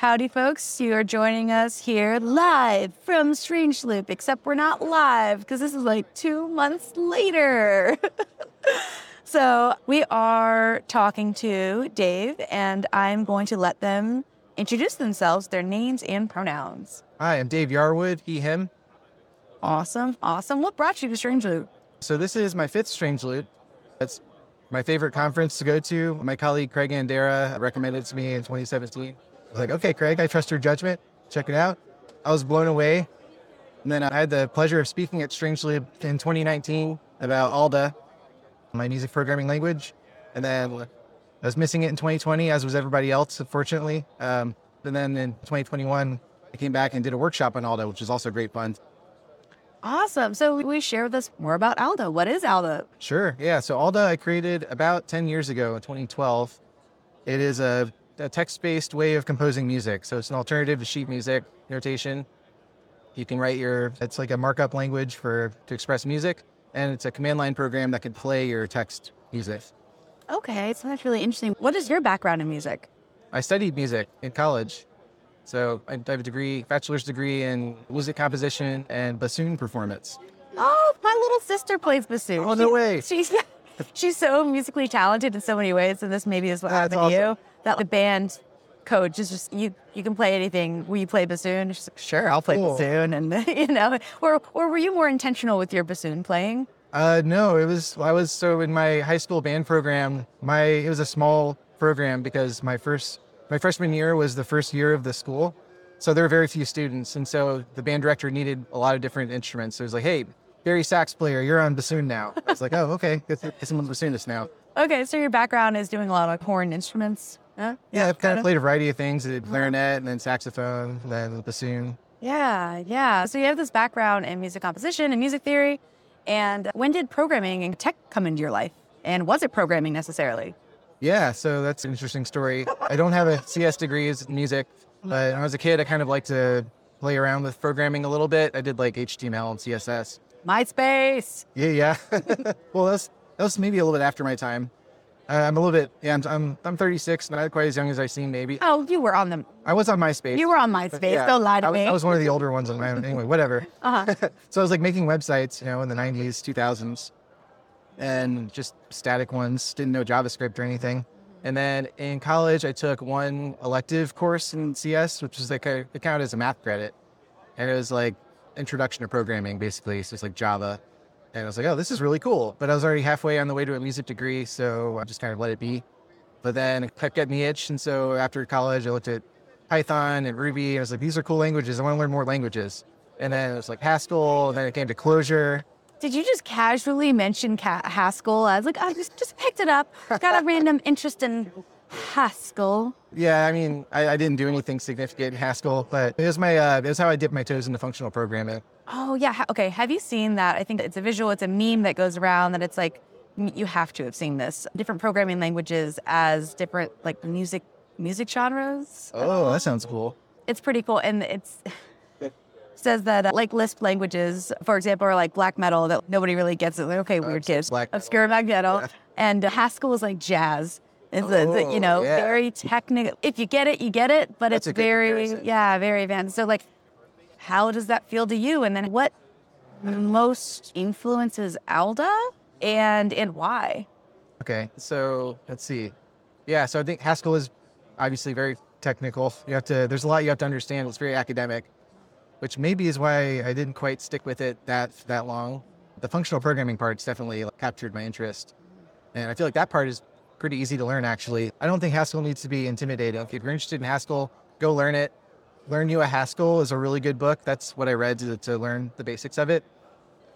Howdy, folks. You are joining us here live from Strange Loop, except we're not live because this is like two months later. so, we are talking to Dave, and I'm going to let them introduce themselves, their names and pronouns. Hi, I'm Dave Yarwood, he, him. Awesome. Awesome. What brought you to Strange Loop? So, this is my fifth Strange Loop. It's my favorite conference to go to. My colleague Craig Andera recommended it to me in 2017. I was like, okay, Craig, I trust your judgment. Check it out. I was blown away. And then I had the pleasure of speaking at Strange Loop in 2019 about ALDA, my music programming language. And then I was missing it in 2020, as was everybody else, unfortunately. Um, and then in 2021, I came back and did a workshop on ALDA, which was also great fun. Awesome. So, we share with us more about ALDA. What is ALDA? Sure. Yeah. So ALDA I created about 10 years ago in 2012. It is a a text-based way of composing music. So it's an alternative to sheet music notation. You can write your it's like a markup language for to express music, and it's a command line program that can play your text music. Okay, so that's really interesting. What is your background in music? I studied music in college. So I have a degree, bachelor's degree in music composition and bassoon performance. Oh, my little sister plays bassoon. Oh, no way. She's she's so musically talented in so many ways, and this maybe is what That's happened to awesome. you. That the band coach is just you. You can play anything. Will you play bassoon? Like, sure, I'll play Cool. bassoon, and you know, or or were you more intentional with your bassoon playing? Uh, no, it was I was so in my high school band program. My it was a small program because my first my freshman year was the first year of the school, so there were very few students, and so the band director needed a lot of different instruments. So it was like, hey, bari sax player, you're on bassoon now. I was like, oh, okay, someone's bassoonist now. Okay, so your background is doing a lot of horn instruments. Huh? Yeah, I've kind of played a variety of things: I did clarinet, and then saxophone, and then bassoon. Yeah, yeah. So you have this background in music composition and music theory. And when did programming and tech come into your life? And was it programming necessarily? Yeah, so that's an interesting story. I don't have a CS degree in music, mm. but when I was a kid, I kind of liked to play around with programming a little bit. I did like HTML and CSS. MySpace. Yeah, yeah. well, that's that was maybe a little bit after my time. Uh, I'm a little bit. Yeah, I'm I'm, I'm 36, not quite as young as I seem. Maybe Oh, you were on them. I was on MySpace. You were on MySpace. Yeah, Don't lie to I was, me. I was one of the older ones on my own. Anyway, whatever. Uh-huh. so I was like making websites, you know, in the 90s, 2000s, and just static ones. Didn't know JavaScript or anything. And then in college, I took one elective course in CS, which was like a, it counted as a math credit, and it was like introduction to programming, basically. So it's like Java. And I was like, oh, this is really cool. But I was already halfway on the way to a music degree, so I just kind of let it be. But then it kept getting the itch. And so after college, I looked at Python and Ruby. And I was like, these are cool languages. I want to learn more languages. And then it was like Haskell. And then it came to Clojure. Did you just casually mention Ca- Haskell? I was like, I just, just picked it up. Got a random interest in Haskell. Yeah, I mean, I, I didn't do anything significant in Haskell, but it was my uh, it was how I dipped my toes into functional programming. Oh yeah. Okay. Have you seen that? I think it's a visual. It's a meme that goes around that it's like you have to have seen this. Different programming languages as different like music music genres. Oh, that sounds cool. It's pretty cool, and it's says that uh, like Lisp languages, for example, are like black metal that nobody really gets. It. Like, okay, weird kids. metal. Obscure black metal, and uh, Haskell is like jazz. It's it's a, you Oh, know yeah. very technical. If you get it, you get it. But That's it's very comparison. yeah very advanced. So like, how does that feel to you? And then what most influences Alda, and and why? Okay, so let's see. Yeah, so I think Haskell is obviously very technical. You have to. There's a lot you have to understand. It's very academic, which maybe is why I didn't quite stick with it that that long. The functional programming part's definitely captured my interest, and I feel like that part is pretty easy to learn. Actually, I don't think Haskell needs to be intimidating. If you're interested in Haskell, go learn it. Learn You a Haskell is a really good book. That's what I read to, to learn the basics of it.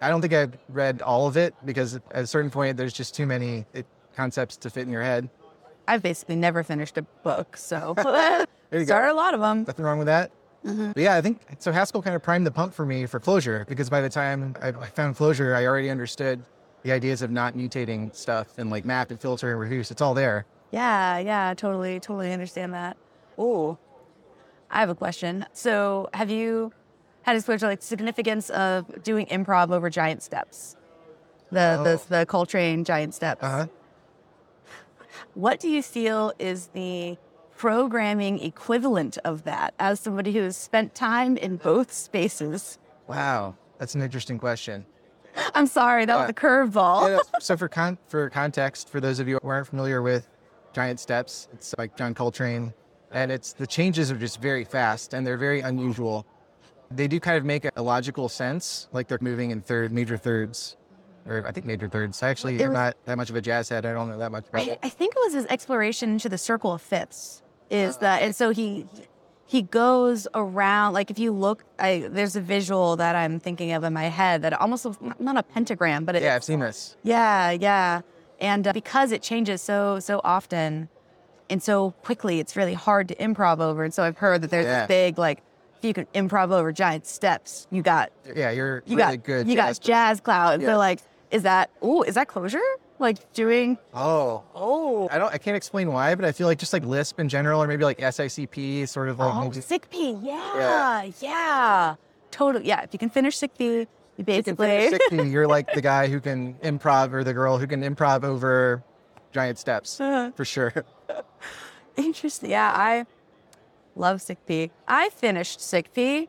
I don't think I read all of it because at a certain point there's just too many it, concepts to fit in your head. I've basically never finished a book, so There you go. started a lot of them. Nothing wrong with that. Mm-hmm. But yeah, I think so. Haskell kind of primed the pump for me for Clojure because by the time I, I found Clojure, I already understood the ideas of not mutating stuff and like map and filter and reduce. It's all there. Yeah, yeah, totally, totally understand that. Oh, I have a question. So, have you had exposure to like significance of doing improv over giant steps? The the the Coltrane giant steps. Uh huh. What do you feel is the programming equivalent of that as somebody who has spent time in both spaces? Wow, that's an interesting question. I'm sorry, that was Uh, a curveball. Yeah, so for con- for context, for those of you who aren't familiar with Giant Steps, it's like John Coltrane, and it's the changes are just very fast and they're very unusual. They do kind of make a logical sense, like they're moving in third major thirds, or I think major thirds. I actually am not that much of a jazz head. I don't know that much about I, it. I think it was his exploration into the circle of fifths. Is that and so he he goes around like if you look, I there's a visual that I'm thinking of in my head that almost looks not a pentagram, but it, Yeah, I've seen this. Yeah, yeah. And uh, because it changes so so often and so quickly, it's really hard to improv over. And so I've heard that there's Yeah. this big like if you can improv over giant steps, you got Yeah, you're you really got good. you jazz got jazz cloud. Yeah. So like, is that oh is that Clojure? Like doing Oh, oh I don't. I can't explain why, but I feel like just like Lisp in general, or maybe like SICP, sort of like oh maybe- sick P yeah yeah totally yeah. If you can finish SICP, you you can basically finish 60, you're like the guy who can improv or the girl who can improv over giant steps Uh, for sure. Interesting. Yeah, I love SICP. I finished SICP.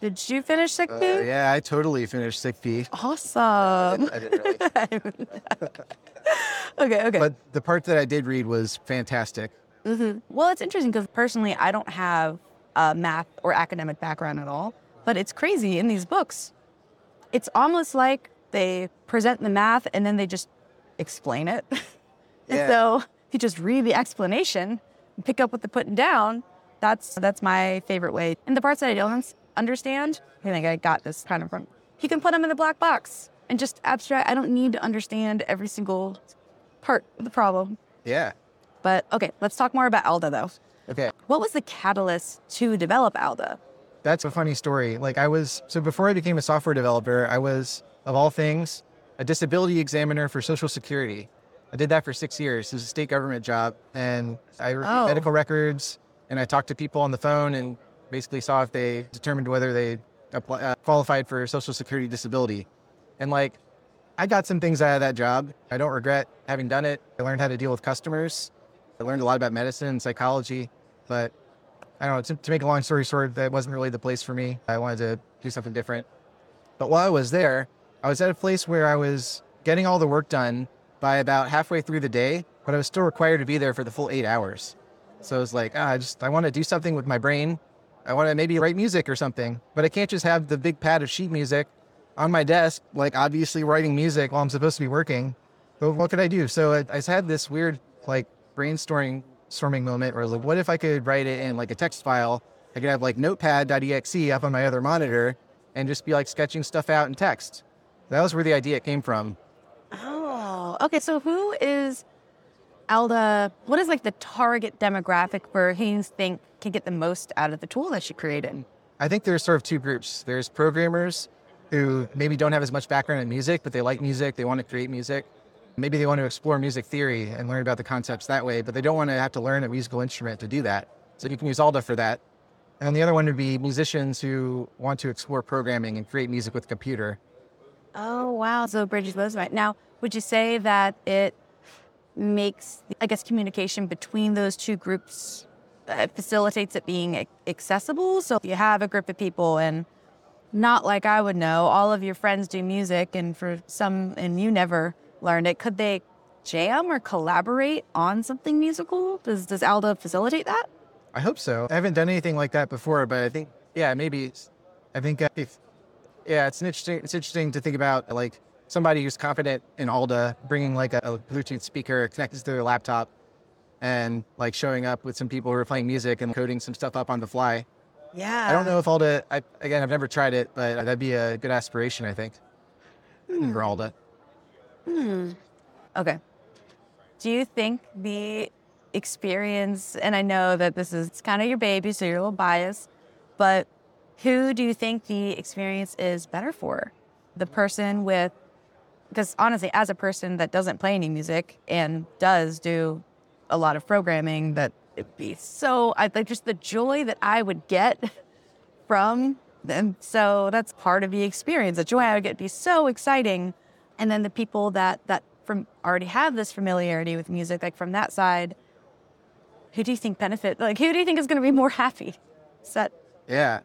Did you finish sick Uh, P? yeah, I totally finished SICP. Awesome. I didn't really. okay, okay. But the part that I did read was fantastic. Mhm. Well, it's interesting because personally, I don't have a math or academic background at all. But it's crazy in these books. It's almost like they present the math and then they just explain it. and Yeah. so if you just read the explanation pick up what they're putting down, that's that's my favorite way. And the parts that I don't understand, I think I got this kind of from. You can put them in the black box and just abstract. I don't need to understand every single part of the problem. Yeah. But okay, let's talk more about Alda though. Okay. What was the catalyst to develop Alda? That's a funny story. Like I was so before I became a software developer, I was of all things a disability examiner for Social Security. I did that for six years. It was a state government job, and I reviewed Oh. medical records and I talked to people on the phone and basically saw if they determined whether they apply, uh, qualified for Social Security disability. And like, I got some things out of that job. I don't regret having done it. I learned how to deal with customers. I learned a lot about medicine and psychology, but I don't know, to, to make a long story short, that wasn't really the place for me. I wanted to do something different. But while I was there, I was at a place where I was getting all the work done by about halfway through the day, but I was still required to be there for the full eight hours. So I was like, ah, I just, I want to do something with my brain. I want to maybe write music or something, but I can't just have the big pad of sheet music on my desk, like obviously writing music while I'm supposed to be working. But what could I do? So I, I had this weird, like, brainstorming storming moment where I was like, what if I could write it in like a text file? I could have like notepad.exe up on my other monitor and just be like sketching stuff out in text. That was where the idea came from. Okay. So who is Alda? What is like the target demographic for who you think can get the most out of the tool that she created? I think there's sort of two groups. There's programmers who maybe don't have as much background in music, but they like music, they want to create music. Maybe they want to explore music theory and learn about the concepts that way, but they don't want to have to learn a musical instrument to do that. So you can use Alda for that. And the other one would be musicians who want to explore programming and create music with a computer. Oh, wow. So bridges both right. Now, would you say that it makes, I guess, communication between those two groups uh, facilitates it being accessible? So if you have a group of people and not like I would know, all of your friends do music, and for some, and you never learned it, could they jam or collaborate on something musical? Does, does Alda facilitate that? I hope so. I haven't done anything like that before, but I think, yeah, maybe. I think uh, if, yeah, it's interesting. It's interesting to think about like somebody who's confident in Alda bringing like a, a Bluetooth speaker connected to their laptop, and like showing up with some people who are playing music and coding some stuff up on the fly. Yeah. I don't know if Alda. I, again, I've never tried it, but that'd be a good aspiration. I think hmm. for Alda. Hmm. Okay. Do you think the experience, and I know that this is kind of your baby, so you're a little biased, but who do you think the experience is better for? The person with, because honestly, as a person that doesn't play any music and does do a lot of programming, that it'd be so, I like just the joy that I would get from them. So that's part of the experience. The joy I would get be so exciting. And then the people that that from already have this familiarity with music, like from that side, who do you think benefit? Like, who do you think is going to be more happy? Is that? Yeah.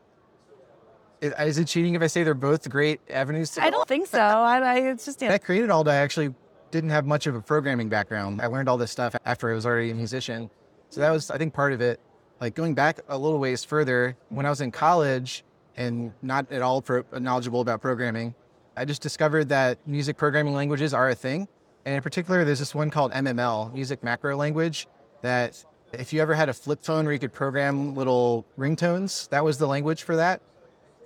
Is, is it cheating if I say they're both great avenues to I don't think so. I, I it's just know, I created Alda. I actually didn't have much of a programming background. I learned all this stuff after I was already a musician. So that was, I think, part of it. Like going back a little ways further, when I was in college and not at all pro- knowledgeable about programming, I just discovered that music programming languages are a thing. And in particular, there's this one called MML, Music Macro Language, that if you ever had a flip phone where you could program little ringtones, that was the language for that.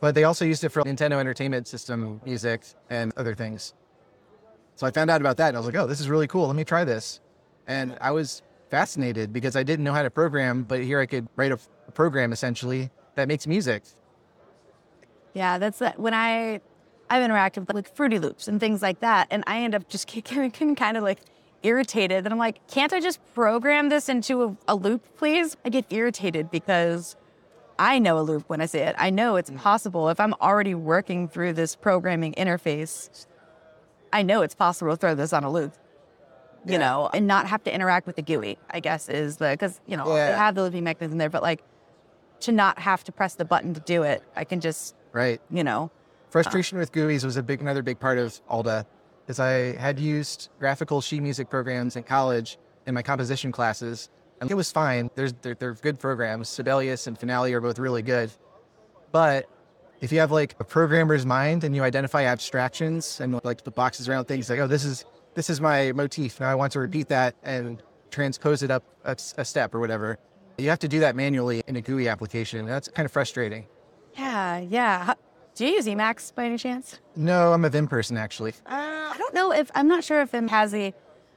But they also used it for Nintendo Entertainment System music and other things. So I found out about that and I was like, oh, this is really cool. Let me try this. And I was fascinated because I didn't know how to program, but here I could write a, program essentially that makes music. yeah, that's that. When I I've interacted with like Fruity Loops and things like that, and I end up just getting kind of like irritated. And I'm like, can't I just program this into a, a loop, please? I get irritated because I know a loop when I see it. I know it's mm. possible. If I'm already working through this programming interface, I know it's possible to throw this on a loop, you Yeah. know, and not have to interact with the GUI, I guess is the, because, you know, they have the looping mechanism there, but like to not have to press the button to do it, I can just, Right. you know, Frustration uh, with GUIs was a big, another big part of Alda, because I had used graphical sheet music programs in college in my composition classes, and it was fine. There's, they're, they're good programs. Sibelius and Finale are both really good, but if you have like a programmer's mind and you identify abstractions and like the boxes around things, like oh, this is this is my motif. Now I want to repeat that and transpose it up a step or whatever. You have to do that manually in a GUI application. That's kind of frustrating. yeah, yeah. Do you use Emacs by any chance? No, I'm a Vim person actually. I don't know if I'm not sure if Vim has a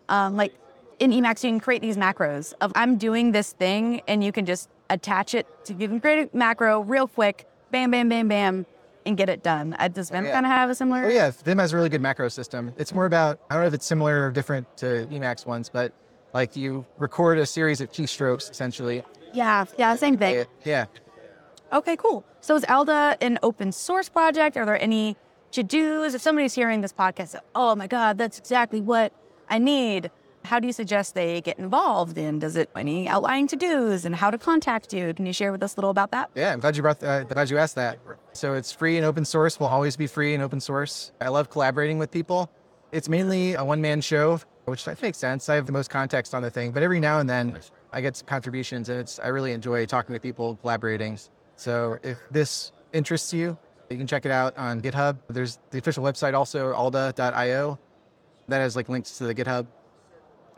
um, like in Emacs you can create these macros of I'm doing this thing and you can just attach it to you can create a macro real quick, bam, bam, bam, bam, and get it done. Uh, does Vim Yeah. kind of have a similar? Oh yeah, Vim has a really good macro system. It's more about I don't know if it's similar or different to Emacs ones, but like you record a series of keystrokes essentially. yeah, yeah, same thing. Yeah. Okay, cool. So is Alda an open source project? Are there any to dos? If somebody's hearing this podcast, oh my God, that's exactly what I need. How do you suggest they get involved in? Does it any outlining to dos and how to contact you? Can you share with us a little about that? Yeah, I'm glad you brought. Uh, glad you asked that. So it's free and open source. Will always be free and open source. I love collaborating with people. It's mainly a one-man show, which makes sense. I have the most context on the thing, but every now and then I get some contributions, and it's I really enjoy talking with people, collaborating. So if this interests you, you can check it out on GitHub. There's the official website also alda.io that has like links to the GitHub.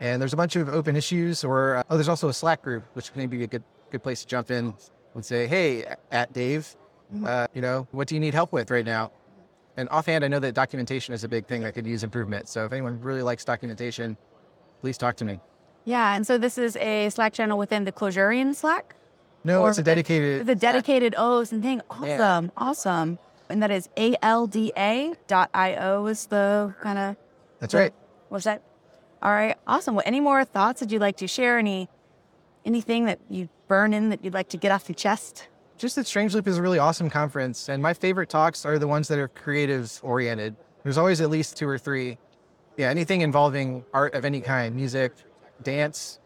And there's a bunch of open issues, or uh, oh, there's also a Slack group, which may be a good good place to jump in and say, hey, at Dave, uh, you know, what do you need help with right now? And offhand, I know that documentation is a big thing that could use improvement. So if anyone really likes documentation, please talk to me. Yeah, and so this is a Slack channel within the Clojurian Slack, No, Or it's a dedicated. the dedicated O's and thing. Awesome, awesome. And that is alda.io is the kind of That's right. website. All right, awesome. Well, any more thoughts that you'd like to share? Any anything that you burn in that you'd like to get off your chest? Just that Strange Loop is a really awesome conference, and my favorite talks are the ones that are creative oriented. There's always at least two or three. Yeah, anything involving art of any kind, music, dance,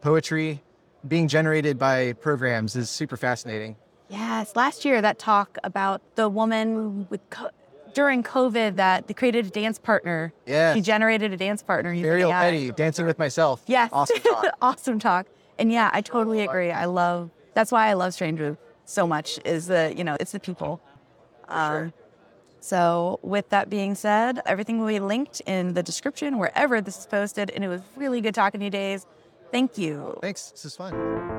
poetry, being generated by programs is super fascinating. Yes, last year that talk about the woman with co- during COVID that they created a dance partner. Yeah. she generated a dance partner. using Ariel AI. Pettee, Dancing with Myself. Yes. Awesome talk. awesome talk. And yeah, I totally agree. I love that's why I love Strange so much is the, you know, it's the people. Um, so with that being said, everything will be linked in the description wherever this is posted. And it was really good talking to you, Days. Thank you. Thanks. This is fun.